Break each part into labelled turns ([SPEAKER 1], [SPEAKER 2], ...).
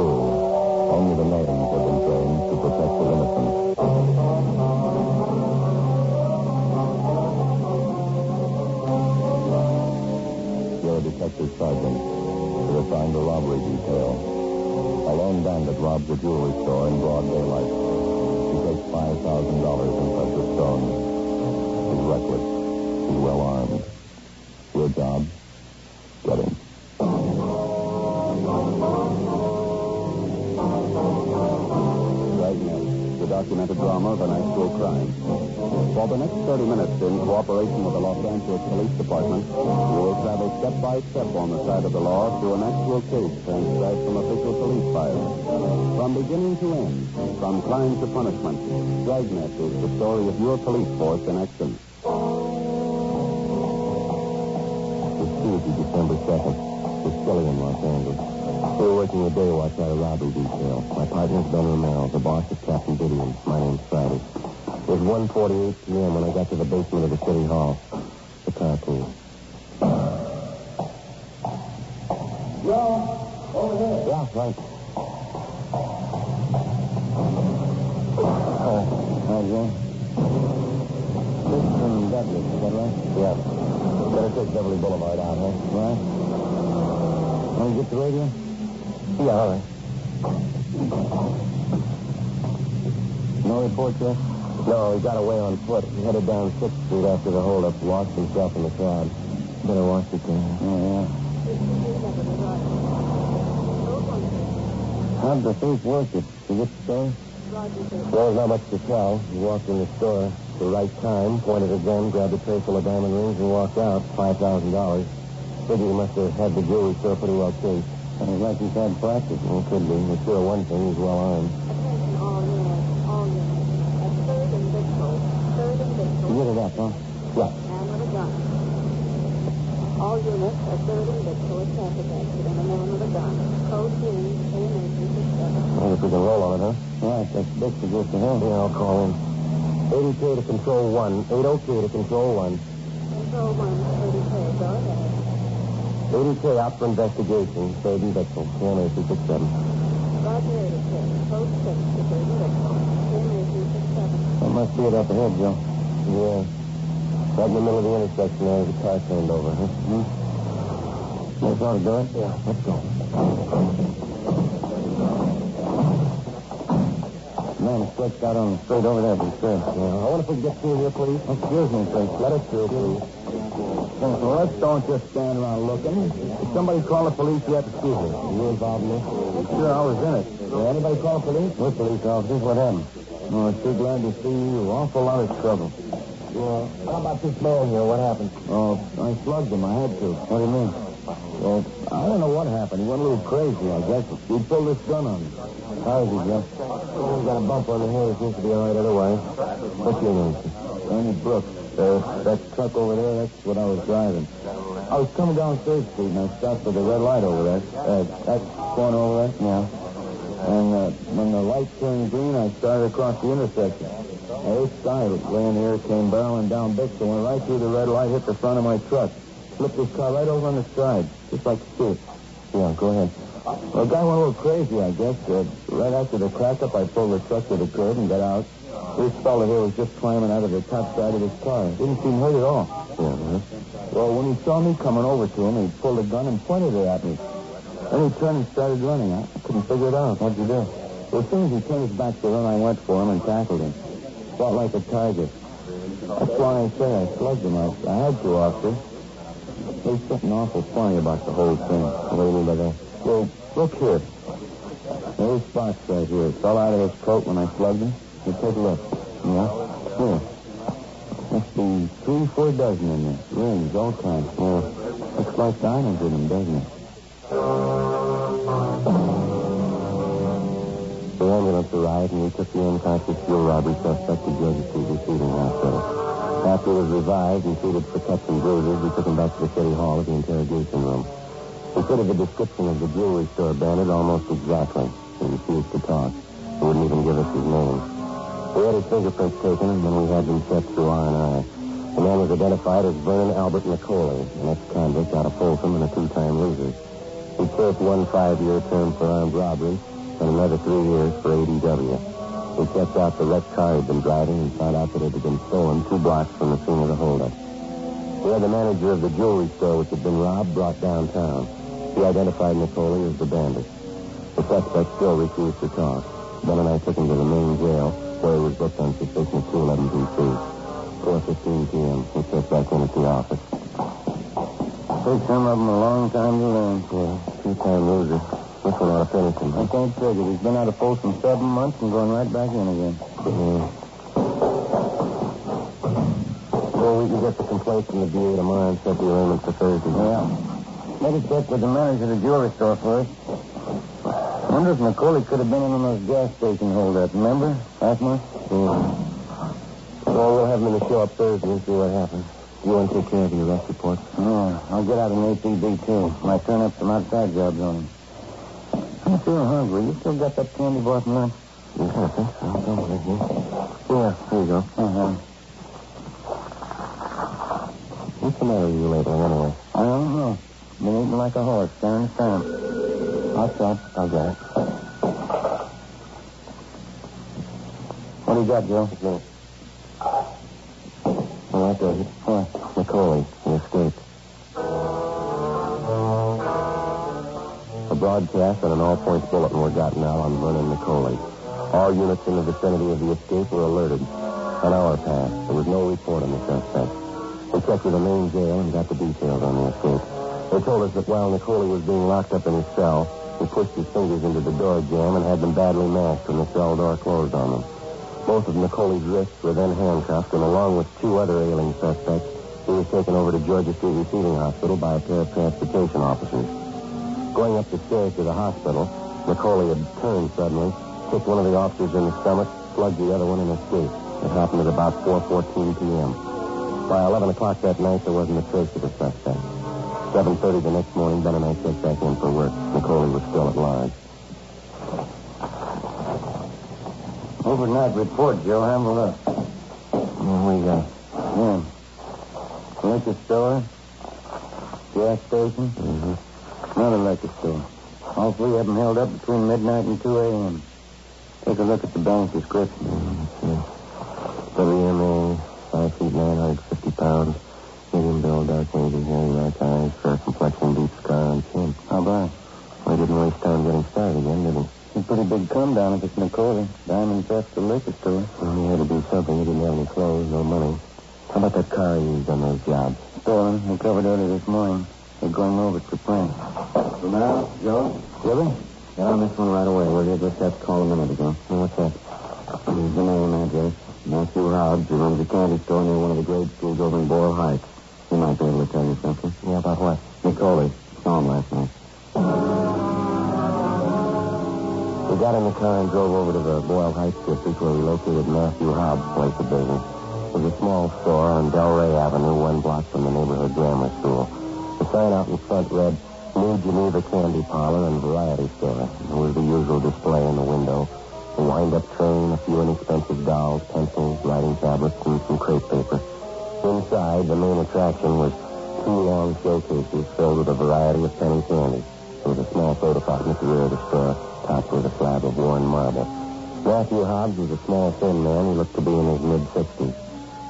[SPEAKER 1] true. Only the names have been changed to protect the innocent. You're a detective sergeant. You're assigned a robbery detail. A lone bandit robs a jewelry store in broad daylight. He takes $5,000 in precious stones. He's reckless. He's well armed. Your job?
[SPEAKER 2] Police Department, you will travel step by step on the side of the law through an actual case transcribed from official police files. From beginning to end, from crime to punishment, Dragnet is the story of your police force in action.
[SPEAKER 1] It's Tuesday, December 2nd. We're still in Los Angeles. We were working a day watch at a robbery detail. My partner's Ben Romero. The boss is Captain Didion. My name's Friday. It was 1.48 p.m. when I got to the basement of the city hall. The car came.
[SPEAKER 3] Joe, over here.
[SPEAKER 1] Yeah, right. Uh, hi. This from Douglas, is that right? Yeah. Better take Beverly Boulevard out, huh? Right. Want to get the radio? Yeah, all right. No report yet? No, he got away on foot. He headed down 6th Street after the holdup, lost himself in the crowd. Better watch it there. Oh, yeah. How'd the thief work it? Did you get the story? There was not much to tell. He walked in the store at the right time, pointed a gun, grabbed a tray full of diamond rings, and walked out. $5,000. Figured he must have had the jewelry store pretty well cased. Sounds like he's had practice. Well, could be. But sure, one thing, he's well armed. You get it up, huh? Yeah.
[SPEAKER 4] All units are third and Victor with traffic accident. A man with a gun. Code green, KMA 367.
[SPEAKER 1] Well, if we can roll on it, huh? Right, that's big to go to him. Yeah, I'll call him. 80K to control one. 80K to control one.
[SPEAKER 4] Control 1, 30K. Go ahead.
[SPEAKER 1] 80K out for investigation. And Victor. KMA 367.
[SPEAKER 4] Roger 80K. Code 6 to and Victor. KMA 367.
[SPEAKER 1] That must be it up ahead, Joe. Yeah. Right in the middle of the intersection there, the car turned over, huh? Hmm? That's ought to do it? Yeah, let's go. Man stretched out on the street over there, be sure. Yeah. I wonder if we can get through here, please. Excuse me, please. Let us through, please.
[SPEAKER 2] Let's don't just stand around looking. If somebody call the police you have yet, excuse me.
[SPEAKER 1] You involved in this?
[SPEAKER 2] Sure, I was in it. Did anybody call the police?
[SPEAKER 1] We're police officers. What happened?
[SPEAKER 2] Oh, I'm too glad to see you. Awful lot of trouble.
[SPEAKER 1] Yeah. How about this man here? What happened?
[SPEAKER 2] Oh, I slugged him. I had to.
[SPEAKER 1] What do you mean?
[SPEAKER 2] Well, I don't know what happened. He went a little crazy, I guess. He pulled this gun on me.
[SPEAKER 1] How is he, Joe? He's got a bump on the head. He seems to be all right otherwise. What's your name?
[SPEAKER 2] Ernie Brooks. Uh, that truck over there, that's what I was driving. I was coming down Third Street, and I stopped at the red light over there. Uh, that corner over there?
[SPEAKER 1] Yeah.
[SPEAKER 2] And uh, when the light turned green, I started across the intersection. Now, this guy laying here came barreling down Bixel, went right through the red light, hit the front of my truck. Flipped his car right over on the side, just like stick.
[SPEAKER 1] Yeah, go ahead.
[SPEAKER 2] Well, the guy went a little crazy, I guess. Uh, right after the crack up, I pulled the truck to the curb and got out. This fella here was just climbing out of the top side of his car. Didn't seem hurt at all.
[SPEAKER 1] Yeah, huh?
[SPEAKER 2] Well, when he saw me coming over to him, he pulled a gun and pointed it at me. Then he turned and started running. I couldn't figure it out.
[SPEAKER 1] What'd you do?
[SPEAKER 2] Well, as soon as he turned his back to run, I went for him and tackled him. Fought like a tiger. That's why I say I slugged him. I, I had to, officer. There's something awful funny about the whole thing.
[SPEAKER 1] Mean that?
[SPEAKER 2] Uh, well, look here. There's spots right here. Fell out of his coat when I slugged him. You take a look.
[SPEAKER 1] Yeah?
[SPEAKER 2] Here. Must be three, four dozen in there. Rings, all kinds.
[SPEAKER 1] Yeah.
[SPEAKER 2] Looks like diamonds in them, doesn't it?
[SPEAKER 1] Ambulance arrived, and we took the unconscious fuel robbery suspect to Georgia Street Receiving Hospital. After he was revived and treated for cuts and bruises, we took him back to the city hall at the interrogation room. He fitted the description of the jewelry store bandit almost exactly. He refused to talk. He wouldn't even give us his name. We had his fingerprints taken, and then we had them checked through R&I. The man was identified as Vernon Albert Nicoli, an ex-convict out of Folsom and a two-time loser. He served one five-year term for armed robbery and another three years for ADW. We checked out the wrecked car he'd been driving and found out that it had been stolen two blocks from the scene of the holdup. We had the manager of the jewelry store which had been robbed brought downtown. He identified Nicoli as the bandit. The suspect still refused to talk. Ben and I took him to the main jail, where he was booked on suspicion of 211 PC. 4.15 p.m. We checked back in at the office.
[SPEAKER 3] Takes some of them a long time to learn.
[SPEAKER 1] Yeah, two-time loser. This one ought to finish him.
[SPEAKER 3] I can't figure. He's been out of Folsom seven months and going right back in again.
[SPEAKER 1] Yeah. Well, we can get the complaint from the DA tomorrow and set the arraignment for Thursday.
[SPEAKER 3] Yeah. Better check with the manager of the jewelry store first. Wonder if Nicoli could have been in on those gas station holdup. Remember? Last month?
[SPEAKER 1] Yeah. Well, we'll have him in the show up Thursday and see what happens. You want to take care of your arrest report?
[SPEAKER 3] Yeah. I'll get out an APB, too. Might turn up some outside jobs on him. I feel hungry. You still got that candy bar from lunch?
[SPEAKER 1] Yeah, I think so. I'll go with. Yeah, here you go.
[SPEAKER 3] Uh-huh.
[SPEAKER 1] What's the matter with you lately, anyway?
[SPEAKER 3] I don't know. Been eating like a horse, down and down.
[SPEAKER 1] I'll stop. I'll get it.
[SPEAKER 3] What do you got, Joe?
[SPEAKER 1] Well, that does it.
[SPEAKER 3] What?
[SPEAKER 1] Nicoli, he escaped. Broadcast and an all-points bulletin were gotten out on Vernon Nicoli. All units in the vicinity of the escape were alerted. An hour passed. There was no report on the suspect. We checked with the main jail and got the details on the escape. They told us that while Nicoli was being locked up in his cell, he pushed his fingers into the door jamb and had them badly mashed when the cell door closed on them. Both of Nicoli's wrists were then handcuffed, and along with two other ailing suspects, he was taken over to Georgia Street Receiving Hospital by a pair of transportation officers. Going up the stairs to the hospital, Nicoli had turned suddenly, kicked one of the officers in the stomach, slugged the other one, and escaped. It happened at about 4.14 p.m. By 11 o'clock that night, there wasn't a trace of the suspect. 7.30 the next morning, Ben and I checked back in for work. Nicoli was still at large.
[SPEAKER 3] Overnight report, Joe. Have a look.
[SPEAKER 1] What we got?
[SPEAKER 3] Yeah. Liquor store. Gas station.
[SPEAKER 1] Mm-hmm.
[SPEAKER 3] Another liquor store. All three of them held up between midnight and 2 a.m. Take a look at the bank description.
[SPEAKER 1] Mm-hmm. WMA, 5 feet 9, 150 pounds. Medium build, dark hair, dark eyes, fair complexion, deep scar on chin.
[SPEAKER 3] How about?
[SPEAKER 1] Well, he didn't waste time getting started again, did he?
[SPEAKER 3] A pretty big come down if it's Nicoli. Diamond theft the liquor store.
[SPEAKER 1] Well, he had to do something. He didn't have any clothes, no money. How about that car he used on those jobs?
[SPEAKER 3] Stolen. Recovered early this morning. They're going over to for print.
[SPEAKER 1] So now, Joe? Really? Get on this one right away. We did just have to call a minute ago. Well, what's that? Here's the name address. Matthew Hobbs. He runs a candy store near one of the grade schools over in Boyle Heights. He might be able to tell you something. Yeah, about what? Nicoli. Saw him last night. We got in the car and drove over to the Boyle Heights district where we located Matthew Hobbs' place of business. It was a small store on Delray Avenue, one block from the neighborhood grammar school. Sign out in front read, New Geneva Candy Parlor and Variety Store. There was the usual display in the window. A wind-up train, a few inexpensive dolls, pencils, writing tablets, and some crepe paper. Inside, the main attraction was two long showcases filled with a variety of penny candy. There was a small fountain at the rear of the store, topped with a slab of worn marble. Matthew Hobbs was a small, thin man. He looked to be in his mid-sixties.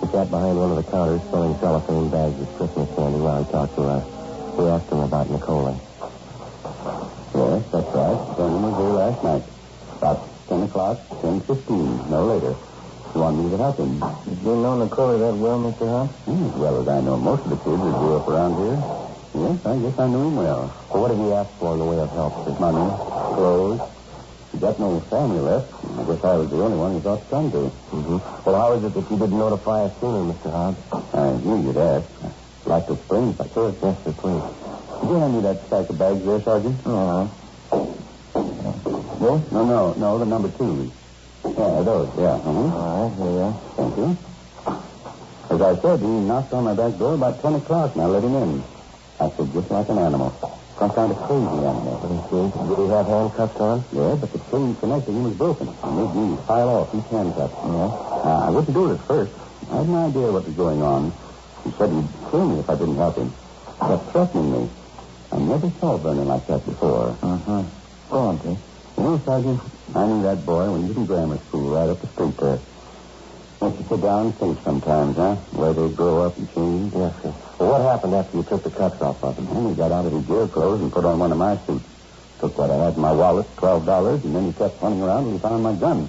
[SPEAKER 1] He sat behind one of the counters selling cellophane bags of Christmas candy while he talked to us. We asked him about Nicoli.
[SPEAKER 5] Yes, that's right. Vernon was here last night. About 10 o'clock, 10.15, no later. You want me to help him?
[SPEAKER 3] Did you know Nicoli that well, Mr. Hobbs?
[SPEAKER 5] Hmm, as well as I know most of the kids that grew up around here. Yes, I guess I knew him well.
[SPEAKER 1] Well, what did he ask for in the way of help?
[SPEAKER 5] His money, clothes. He got no family left. I guess I was the only one he thought to come to.
[SPEAKER 1] Mm-hmm. Well, how is it that you didn't notify us sooner, Mr. Hobbs?
[SPEAKER 5] I knew you'd ask. Like to explain if I could.
[SPEAKER 1] Yes, sir, please.
[SPEAKER 5] Did you hand me that stack of bags there, Sergeant?
[SPEAKER 3] No.
[SPEAKER 5] Yes? No, no, no, the number two. Yeah, those, yeah. Uh-huh.
[SPEAKER 3] All right, here you are.
[SPEAKER 5] Thank you. As I said, he knocked on my back door about 10 o'clock, and I let him in. Acted just like an animal. Some kind of crazy animal.
[SPEAKER 1] Did he have handcuffs on?
[SPEAKER 5] Yeah, but the chain connecting him was broken. He made me file off each handcuff.
[SPEAKER 3] Yeah?
[SPEAKER 5] Uh, I wouldn't do it at first. I had no idea what was going on. He said he'd kill me if I didn't help him. He Kept threatening me. I never saw Vernon like that before.
[SPEAKER 3] Uh-huh. Go on, Pete.
[SPEAKER 5] Well, Sergeant, I knew that boy when he was in grammar school right up the street there. Wants to sit down and think sometimes, huh? Where they grow up and change.
[SPEAKER 1] Yes, sir. Well, what happened after you took the cuffs off of him?
[SPEAKER 5] And he got out of his jail clothes and put on one of my suits. Took what I had in my wallet, twelve dollars, and then he kept running around till he found my gun.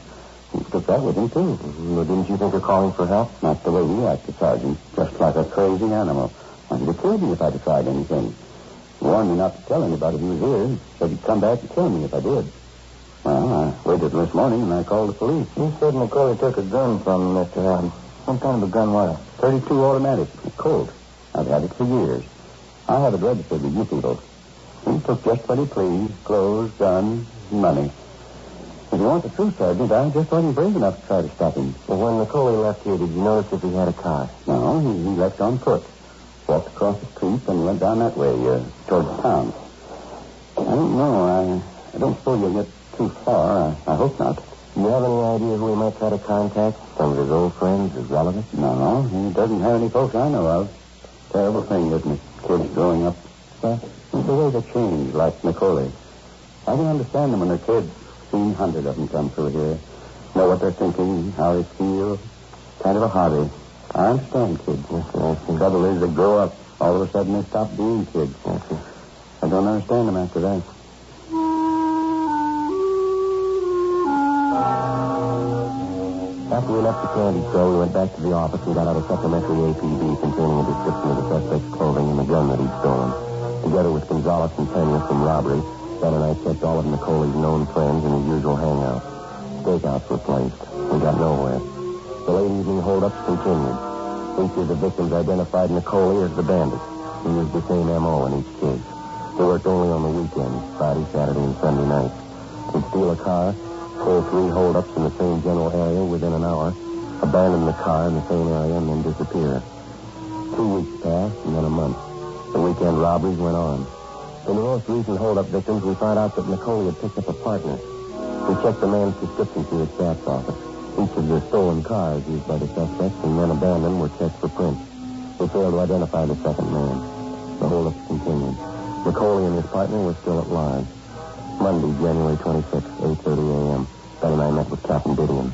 [SPEAKER 5] He took that with him, too.
[SPEAKER 1] Well, didn't you think of calling for help?
[SPEAKER 5] Not the way he acted, Sergeant. Just like a crazy animal. Wanted to kill me if I'd tried anything. Warned me not to tell anybody he was here. Said he'd come back and kill me if I did. Well, I waited this morning and I called the police.
[SPEAKER 3] You said Nicoli took a gun from him, Mr. Howden. What kind of a gun was it?
[SPEAKER 5] 32 automatic. Colt. I've had it for years. I have it registered with you people. He took just what he pleased. Clothes, guns, money. If you want the truth, Sergeant, I just wasn't brave enough to try to stop him.
[SPEAKER 1] Well, when Nicoli left here, did you notice if he had a car?
[SPEAKER 5] No, he, he left on foot. Walked across the street and went down that way, uh, towards town. I don't know. I, I don't suppose you'll get too far. I, I hope not.
[SPEAKER 1] Do you have any idea who he might try to contact? Some of his old friends, his relatives?
[SPEAKER 5] No, no. He doesn't have any folks I know of. Terrible thing, isn't it? Kids growing up. The way they change, like Nicoli. I can understand them when they're kids. Seen hundred of them come through here. Know what they're thinking, how they feel. Kind of a hobby. I understand kids. The trouble is they grow up. All of a sudden they stop being kids. I don't understand them after that.
[SPEAKER 1] After we left the candy store, we went back to the office and got out a supplementary APB containing a description of the suspect's clothing and the gun that he'd stolen. Together with Gonzalez and Pena from robbery, Ben and I checked all of Nicoli's known friends in his usual hangout. Stakeouts were placed. We got nowhere. The late evening holdups continued. Each of the victims identified Nicoli as the bandit. He used the same M.O. in each case. He worked only on the weekends, Friday, Saturday, and Sunday nights. He'd steal a car, pull three holdups in the same general area within an hour, abandon the car in the same area, and then disappear. Two weeks passed, and then a month. The weekend robberies went on. In the most recent holdup victims, we found out that Nicoli had picked up a partner. We checked the man's description through his staff's office. Each of the stolen cars used by the suspects and then abandoned were checked for prints. We failed to identify the second man. The holdup continued. Nicoli and his partner were still at large. Monday, January 26, 8.30 a.m. Ben and I met with Captain Didion.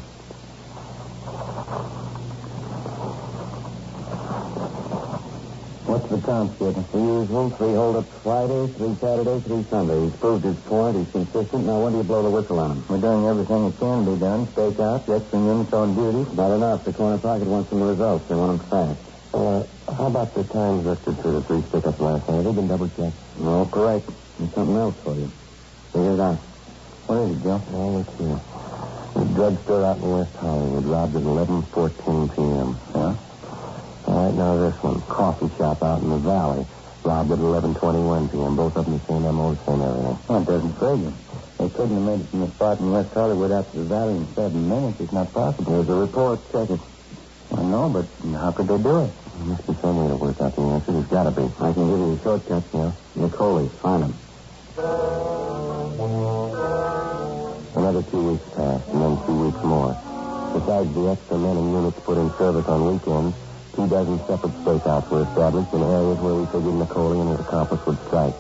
[SPEAKER 3] What's the count, Skipper? The usual. Three holdups Friday, three Saturday, three Sunday. He's proved his point. He's consistent. Now, when do you blow the whistle on him? We're doing everything that can be done. Stakeout, extra units on duty. Not enough. The corner pocket wants some results. They want them fast.
[SPEAKER 1] Uh, how about the times listed for the three stick-ups last night? Have they been double-checked?
[SPEAKER 3] No, correct. And something else for you. Figure it out.
[SPEAKER 1] What is it, Joe? Well, let's see. The drugstore out in West Hollywood robbed at 11.14 p.m.
[SPEAKER 3] Yeah?
[SPEAKER 1] All right, now this one. Coffee shop out in the valley. Robbed at 11.21 p.m. Both of them the same M.O., same area.
[SPEAKER 3] Well, it doesn't figure. They couldn't have made it from the spot in West Hollywood out to the valley in seven minutes. It's not possible. There's a report. Check it. I know, but how could they do it?
[SPEAKER 1] There must be some way to work out the answer. There's got to be.
[SPEAKER 3] I can give you a shortcut.
[SPEAKER 1] Yeah.
[SPEAKER 3] Nicoli, find him.
[SPEAKER 1] Another two weeks passed, and then two weeks more. Besides the extra men and units put in service on weekends, two dozen separate stakeouts were established in areas where we figured Napoleon and his accomplice would strike.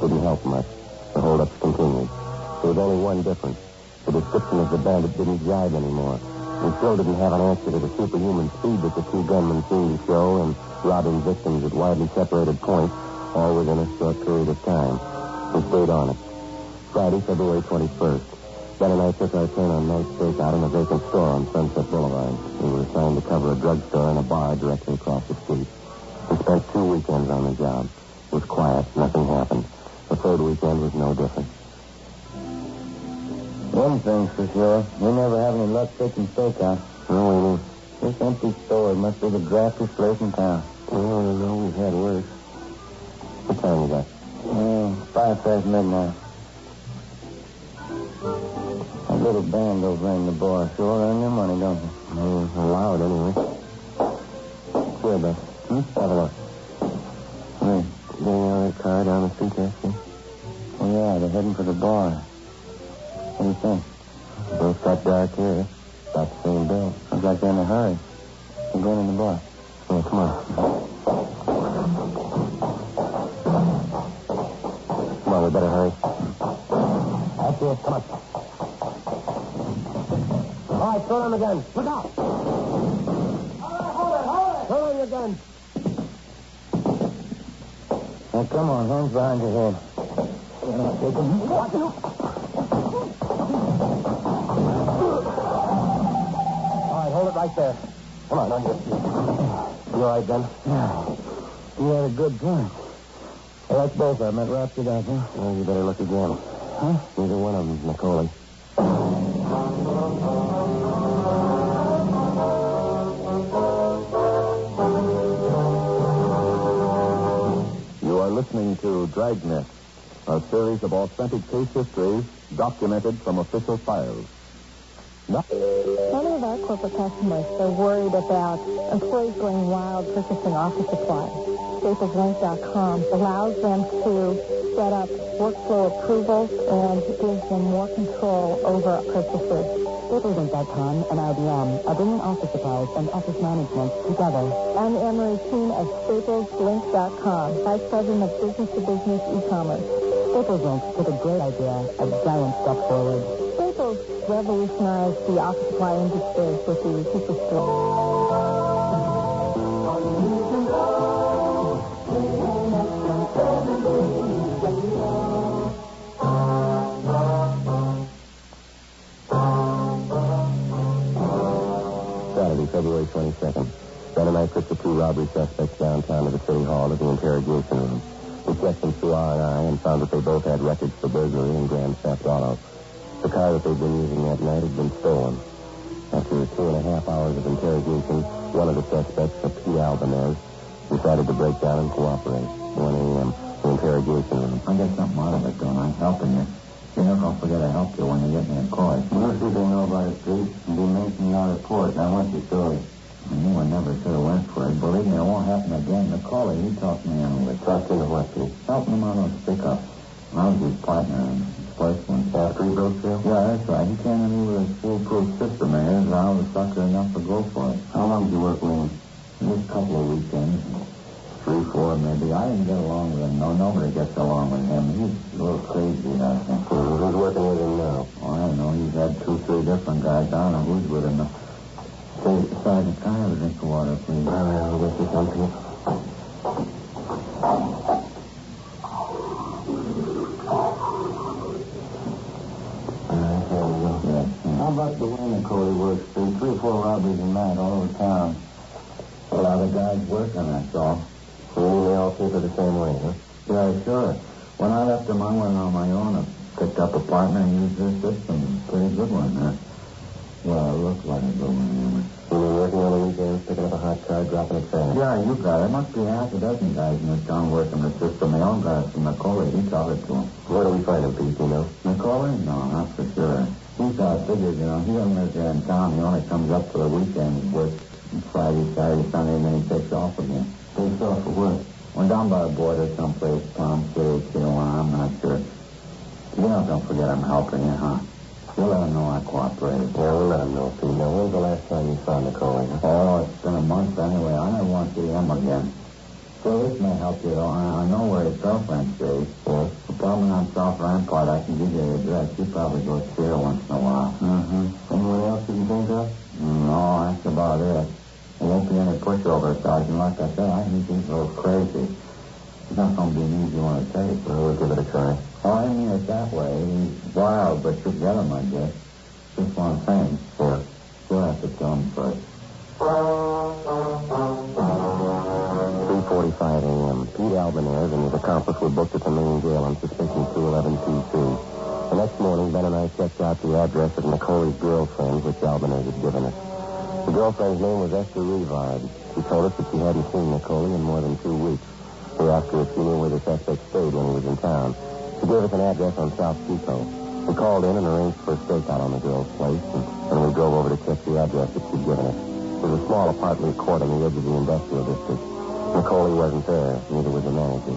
[SPEAKER 1] Didn't help much. The holdups continued. There was only one difference. The description of the bandit didn't jive anymore. We still didn't have an answer to the superhuman speed that the two gunmen seemed to show in robbing victims at widely separated points, all within a short period of time. We stayed on it. Friday, February 21st. Ben and I took our turn on night stakeout in a vacant store on Sunset Boulevard. We were assigned to cover a drugstore and a bar directly across the street. We spent two weekends on the job. It was quiet. Nothing happened. The third weekend was no different.
[SPEAKER 3] One thing's for sure. We never have any luck taking stakeout.
[SPEAKER 1] No, we didn't.
[SPEAKER 3] This empty store must be the draftiest place in town.
[SPEAKER 1] Oh, I don't. We've had worse. What time you got?
[SPEAKER 3] Uh, five past midnight. Little band over in the bar. Sure earn their money, don't mm, they?
[SPEAKER 1] Oh, allowed anyway. Here, Beth. Hmm? Have a look.
[SPEAKER 3] Hey.
[SPEAKER 1] Getting out uh, of that car down the street there, see?
[SPEAKER 3] Oh, yeah, they're heading for the bar. What do you think?
[SPEAKER 1] Both got dark here. Eh? About the same bill.
[SPEAKER 3] Looks like they're in a hurry. They're going in the bar.
[SPEAKER 1] Oh, come on. Come on, we better hurry.
[SPEAKER 3] That's it. Come on.
[SPEAKER 1] Throw down the gun. Look out.
[SPEAKER 6] Hold it, hold it.
[SPEAKER 1] Throw down your gun.
[SPEAKER 6] Now, come on, hands behind your head. You're not taking
[SPEAKER 1] Watch it. All right, hold it right there. Come on, on your feet. You all right, Ben?
[SPEAKER 6] Yeah. You had a good point. Well, that's both of them. It wraps it up, huh?
[SPEAKER 1] Well, you better look again.
[SPEAKER 6] Huh?
[SPEAKER 1] Neither one of them,
[SPEAKER 7] Nicoli. Listening to Dragnet, a series of authentic case histories documented from official files. Now-
[SPEAKER 8] Many of our corporate customers are worried about employees going wild purchasing office supplies. StaplesLink.com allows them to set up workflow approvals and gives them more control over purchases. StaplesLink.com and IBM are bringing office supplies and office management together. I'm Marie Keene of StaplesLink.com, Vice President of Business to Business E-commerce. Staples Link took a great idea, a giant step forward. Staples revolutionized the office supply industry with the superstore.
[SPEAKER 1] Saturday, February 22nd. Ben and I took the two robbery suspects downtown to the city hall at the interrogation room. We checked them through R&I and found that they both had records for burglary and grand theft auto. The car that they'd been using that night had been stolen. After two and a half hours of interrogation, one of the suspects, a Pete Albanez, decided to break down and cooperate. 1 a.m., the interrogation room.
[SPEAKER 6] I got something out of it, don't I? Helping you. You don't forget to help you when you get me in court. We'll see they know about it, Pete. And be making out of court. I want your story. I knew never should have went for it. Believe me, it won't happen again. Nicoli, he talked me into it.
[SPEAKER 1] Talked into what, Pete?
[SPEAKER 6] Helping him out on pickups. I was his partner in his first one.
[SPEAKER 1] After he broke through?
[SPEAKER 6] Yeah, that's right. He came in with his foolproof system of his, and I was sucker enough to go for it.
[SPEAKER 1] How long did you work with him?
[SPEAKER 6] Just a couple of weekends. Three, four, maybe. I didn't get along with him. No, nobody gets along with him. He's a little crazy, I think.
[SPEAKER 1] Who's working with him now?
[SPEAKER 6] Oh, I don't know. He's had two, three different guys. I don't know who's with him. Say, Sergeant, can I have a drink of water, please?
[SPEAKER 1] All right, I'll get you something. All right, there we go.
[SPEAKER 6] How about the way Nicoli works? Three, three or four robberies a night all over town. A lot of guys working, that's all.
[SPEAKER 1] All it the same way, huh?
[SPEAKER 6] Yeah, sure. When I left them, I went on my own. I picked up a partner and used their system. Pretty good one, huh? Well, it looked like a good one, anyway.
[SPEAKER 1] You mean working on the weekends, picking up a hot car, dropping it fast?
[SPEAKER 6] Yeah, you got it. There must be half a dozen guys in this town working the system. They all got it from Nicoli. He taught it to them.
[SPEAKER 1] Where do we find him, Pete, you know?
[SPEAKER 6] Nicoli? No, not for sure. He's uh, figured, you know, he doesn't live there in town. He only comes up for the weekend, works Friday, Saturday, Sunday, and then he takes off again. Takes off for what? Went down by the border someplace, Palm City, Tijuana, I'm not sure. You know, don't forget I'm helping you, huh? You'll let him know I cooperated.
[SPEAKER 1] Yeah, we'll let him know, Pete. Now, when's the last time you saw Nicoli, huh?
[SPEAKER 6] Oh, it's been a month anyway. I never want to see him again. So this may help you, though. I, I know where his girlfriend stays.
[SPEAKER 1] Yeah.
[SPEAKER 6] The problem on South Rampart, I can give you the address. She probably goes there once in a while.
[SPEAKER 1] Mm-hmm. Anyone else you can think of?
[SPEAKER 6] No, that's about it. There won't be any pushover, Sergeant. Like I said, I think he's a little crazy. It's not going to be an easy one to take.
[SPEAKER 1] Well, we'll give it a try.
[SPEAKER 6] Oh, I mean it that way. He's wild, but you'll get him, I guess. Just one thing.
[SPEAKER 1] Yeah.
[SPEAKER 6] You'll have to kill him first.
[SPEAKER 1] 3.45 a.m. Pete Albanez and his accomplice were booked at the main jail on suspicion 211 PC. The next morning, Ben and I checked out the address of Nicoli's girlfriend, which Albanez had given us. The girlfriend's name was Esther Revard. She told us that she hadn't seen Nicoli in more than two weeks. We asked her if she knew where the suspect stayed when he was in town. She gave us an address on South Pico. We called in and arranged for a stakeout on the girl's place, and then we drove over to check the address that she'd given us. It was a small apartment court on the edge of the industrial district. Nicoli wasn't there, neither was the manager.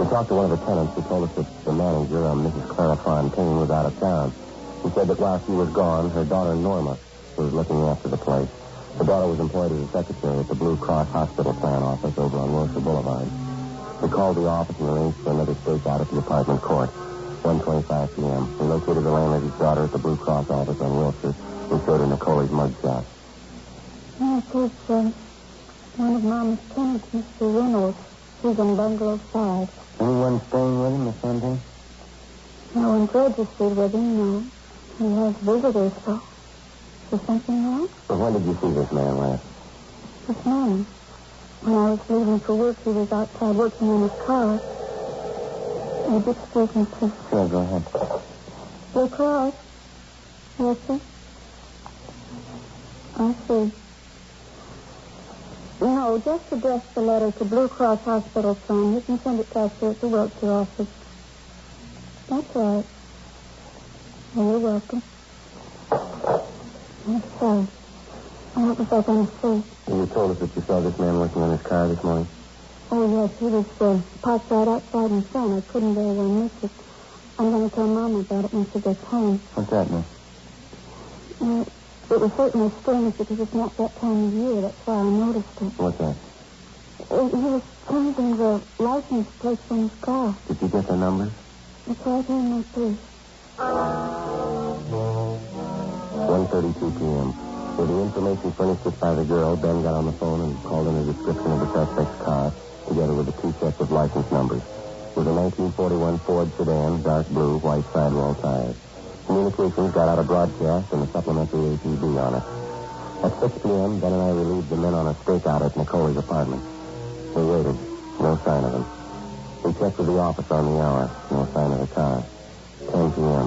[SPEAKER 1] We talked to one of the tenants who told us that the manager, Mrs. Clara Fontaine, was out of town. He said that while she was gone, her daughter Norma was looking after the place. The daughter was employed as a secretary at the Blue Cross Hospital Plan office over on Wilshire Boulevard. We called the office and arranged for another stakeout at the apartment court. 1.25 p.m. We located the landlady's daughter at the Blue Cross office on Wilshire. He showed her Nicoli's mugshot.
[SPEAKER 9] Yes, it's uh, one of Mama's tenants, Mr. Reynolds. He's in bungalow five.
[SPEAKER 3] Anyone staying with him or something?
[SPEAKER 9] No one registered with him, no. He has visitors, though. Is there something wrong?
[SPEAKER 1] But when did you see this man last?
[SPEAKER 9] This morning. When I was leaving for work, he was outside working on his car. Would you excuse me, please?
[SPEAKER 3] Sure, go ahead.
[SPEAKER 9] Blue Cross? Yes, sir? I see. No, just address the letter to Blue Cross Hospital Plan. You can send it to us here at the Wilshire office. That's right. Well, you're welcome. I'm sorry. What was I going to say?
[SPEAKER 1] You told us that you saw this man working on his car this morning.
[SPEAKER 9] Oh, yes, he was uh, parked right outside in front. I couldn't very well miss it. I'm going to tell Mama about it when she gets home.
[SPEAKER 3] What's that, miss?
[SPEAKER 9] Uh, it was certainly strange because it's not that time of year. That's why I noticed it.
[SPEAKER 1] What's that?
[SPEAKER 9] Uh, he was changing the license plate on his car.
[SPEAKER 1] Did you get the numbers?
[SPEAKER 9] It's right here in my purse.
[SPEAKER 1] 1.32 p.m. With the information furnished us by the girl, Ben got on the phone and called in a description of the suspect's car, together with the two sets of license numbers. With a 1941 Ford sedan, dark blue, white sidewall tires. Communications got out a broadcast and a supplementary APB on it. At 6 p.m., Ben and I relieved the men on a stakeout at Nicoli's apartment. We waited. No sign of him. We checked with the office on the hour. No sign of the car. 10 p.m.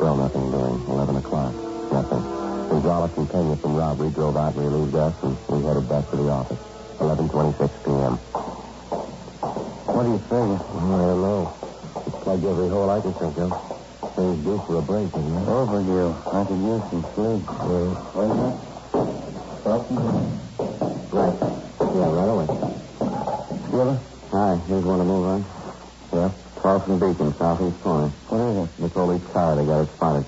[SPEAKER 1] Still nothing doing. 11 o'clock. Nothing. Gonzalez and Pena from robbery drove out and relieved us, and we headed back to the office. 11.26 p.m.
[SPEAKER 3] What do you figure?
[SPEAKER 1] I don't know. It's plugged every hole I can think of. Things due for a break, isn't it?
[SPEAKER 3] Overdue. I could use some sleep.
[SPEAKER 1] Yeah.
[SPEAKER 3] What is it?
[SPEAKER 1] Right. Yeah, right away.
[SPEAKER 3] Skipper?
[SPEAKER 1] Hi, here's one to move on. Yeah? Carlson Beacon, southeast corner.
[SPEAKER 3] What is it?
[SPEAKER 1] Nicoli's car, they got it spotted.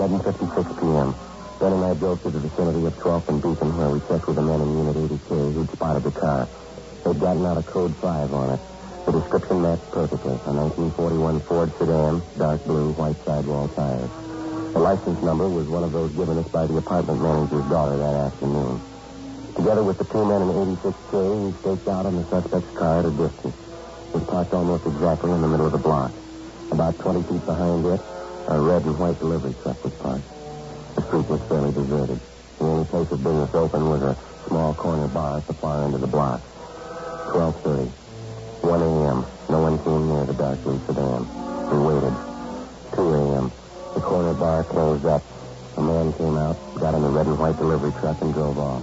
[SPEAKER 1] 11.56 p.m. Ben and I drove to the vicinity of 12th and Beacon, where we checked with the men in Unit 80K who'd spotted the car. They'd gotten out a code 5 on it. The description matched perfectly. A 1941 Ford sedan, dark blue, white sidewall tires. The license number was one of those given us by the apartment manager's daughter that afternoon. Together with the two men in 86K, we staked out on the suspect's car at a distance. It was parked almost exactly in the middle of the block. About 20 feet behind it, a red and white delivery truck was parked. The street was fairly deserted. The only place of business open was a small corner bar at the far end of the block. 12.30. 1 a.m. No one came near the dark blue sedan. We waited. 2 a.m. The corner bar closed up. A man came out, got in the red and white delivery truck, and drove off.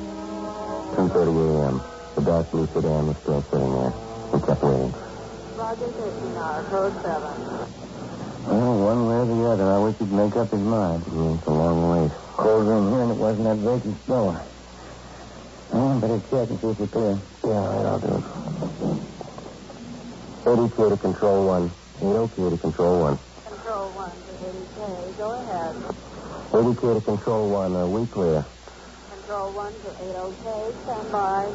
[SPEAKER 1] 2.30 a.m. The dark blue sedan was still sitting there. We kept waiting.
[SPEAKER 4] Roger 59, code 7.
[SPEAKER 3] Well, one way or the other, I wish he'd make up his mind.
[SPEAKER 1] Yeah, it's a long ways.
[SPEAKER 3] Closer in here and it wasn't that vacant store. Well, better check and see if you're clear.
[SPEAKER 1] Yeah, all right, I'll do it. 80K to control one. 80K to control one.
[SPEAKER 4] Control 1 to 80K. Go ahead.
[SPEAKER 1] 80K to control one. Are we clear?
[SPEAKER 4] Control 1 to 80K. Stand by.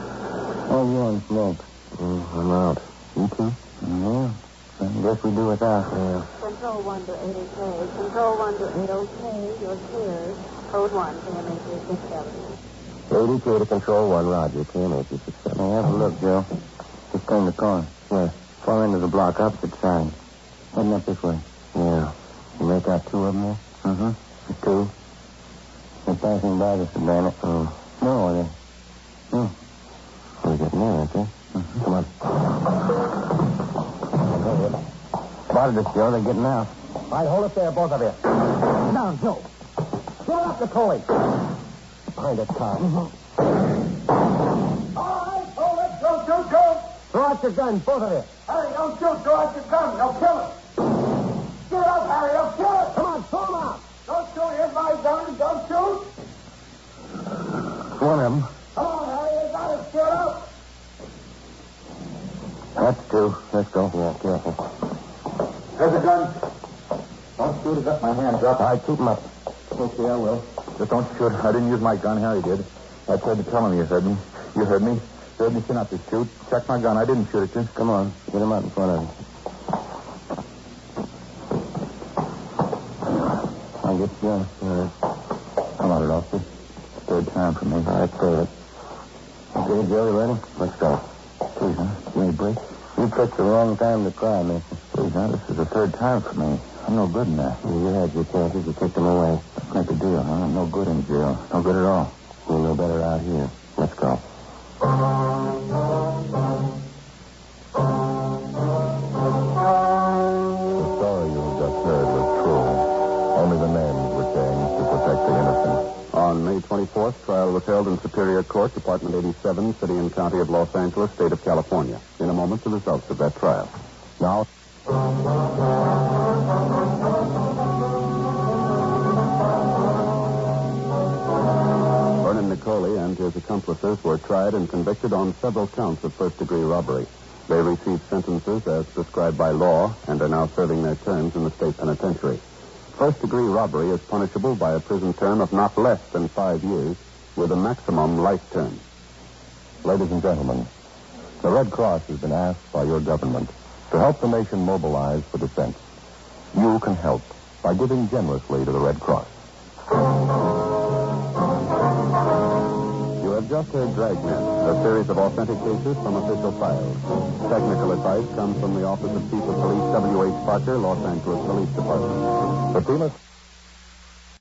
[SPEAKER 3] Oh, you on smoke?
[SPEAKER 1] Mm, I'm out. You too?
[SPEAKER 3] Yeah. I guess we do without.
[SPEAKER 1] Yeah.
[SPEAKER 4] Control 1 to 80K. Control 1 to 80K. You're cleared. Code 1 KMA 367.
[SPEAKER 1] 80K to control one. Roger. KMA 367.
[SPEAKER 3] Now, have a look, Joe. Just turn the corner.
[SPEAKER 1] Where?
[SPEAKER 3] Far end of the block, opposite side. Heading up this way.
[SPEAKER 1] Yeah. You make out two of them there?
[SPEAKER 3] Mm-hmm.
[SPEAKER 1] Two?
[SPEAKER 3] They're passing by the sedan.
[SPEAKER 1] Oh.
[SPEAKER 3] No, they... No.
[SPEAKER 1] We're getting there, aren't they?
[SPEAKER 3] Mm-hmm.
[SPEAKER 1] Come on.
[SPEAKER 3] Spotted us, Joe. They're getting out.
[SPEAKER 1] All right, hold it there, both of you. Down, Joe. Get up, Nicoli. Behind that car. Mm-hmm.
[SPEAKER 7] All right, hold it. Don't shoot, don't.
[SPEAKER 1] Throw out your guns, both of you.
[SPEAKER 7] Harry, don't shoot. Throw out your gun. They'll kill him. Get up, Harry. They'll kill him.
[SPEAKER 1] Come on, throw them out.
[SPEAKER 7] Don't shoot. Here's my gun. Don't shoot.
[SPEAKER 1] One of them.
[SPEAKER 7] Come on, Harry. You got it. Get up.
[SPEAKER 1] That's two. Let's go. Yeah, careful.
[SPEAKER 7] There's a gun. Don't shoot. I got my hands up.
[SPEAKER 1] I keep them up.
[SPEAKER 7] Okay, I will.
[SPEAKER 5] Just don't shoot. I didn't use my gun. Harry did. I tried to tell him you heard me. You heard me. You heard me say not to shoot. Check my gun. I didn't shoot at you.
[SPEAKER 1] Come on. Get him out in front of you.
[SPEAKER 3] I guess, yeah. Uh, come on, officer. Third time for me. All right, it. Okay, Joe, you ready? Let's go. Please, huh? You need a break? You picked the wrong time to cry, mister. Please, now, this is the third time for me. I'm no good in that. Well, you had your chances. You took them away. Let's make a deal, huh? I'm no good in jail. No good at all. You're no better out here. Let's go.
[SPEAKER 5] The story you have just heard was true. Only the names were changed to protect the innocent. On May 24th, trial was held in Superior Court, Department 87, City and County of Los Angeles, State of California. In a moment, the results of that trial. Now. Vernon Nicoli and his accomplices were tried and convicted on several counts of first degree robbery. They received sentences as prescribed by law and are now serving their terms in the state penitentiary. First degree robbery is punishable by a prison term of not less than five years with a maximum life term. Ladies and gentlemen, the Red Cross has been asked by your government to help the nation mobilize for defense. You can help by giving generously to the Red Cross. You have just heard Dragnet, a series of authentic cases from official files. Technical advice comes from the Office of Chief of Police W.H. Parker, Los Angeles Police Department. The